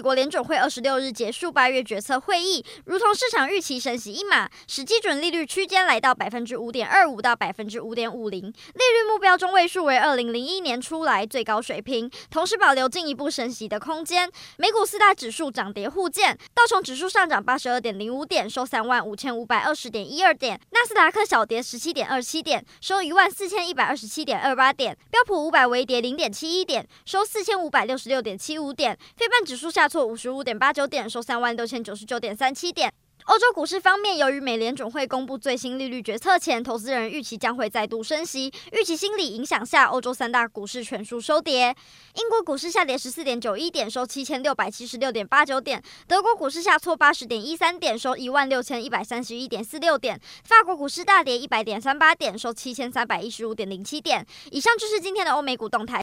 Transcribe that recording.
美国联准会二十六日结束八月决策会议，如同市场预期升息一码，使基准利率区间来到百分之五点二五到百分之五点五零，利率目标中位数为二零零一年初来最高水平，同时保留进一步升息的空间。美股四大指数涨跌互见，道琼指数上涨八十二点零五点，收三万五千五百二十点一二点；纳斯达克小跌十七点二七点，收一万四千一百二十七点二八点；标普五百微跌零点七一点，收四千五百六十六点七五点；非半指数。下挫五十五点八九点，收三万六千九十九点三七点。欧洲股市方面，由于美联准会公布最新利率决策前，投资人预期将会再度升息，预期心理影响下，欧洲三大股市全数收跌。英国股市下跌十四点九一点，收七千六百七十六点八九点；德国股市下挫八十点一三点，收一万六千一百三十一点四六点；法国股市大跌一百点三八点，收七千三百一十五点零七点。以上就是今天的欧美股动态。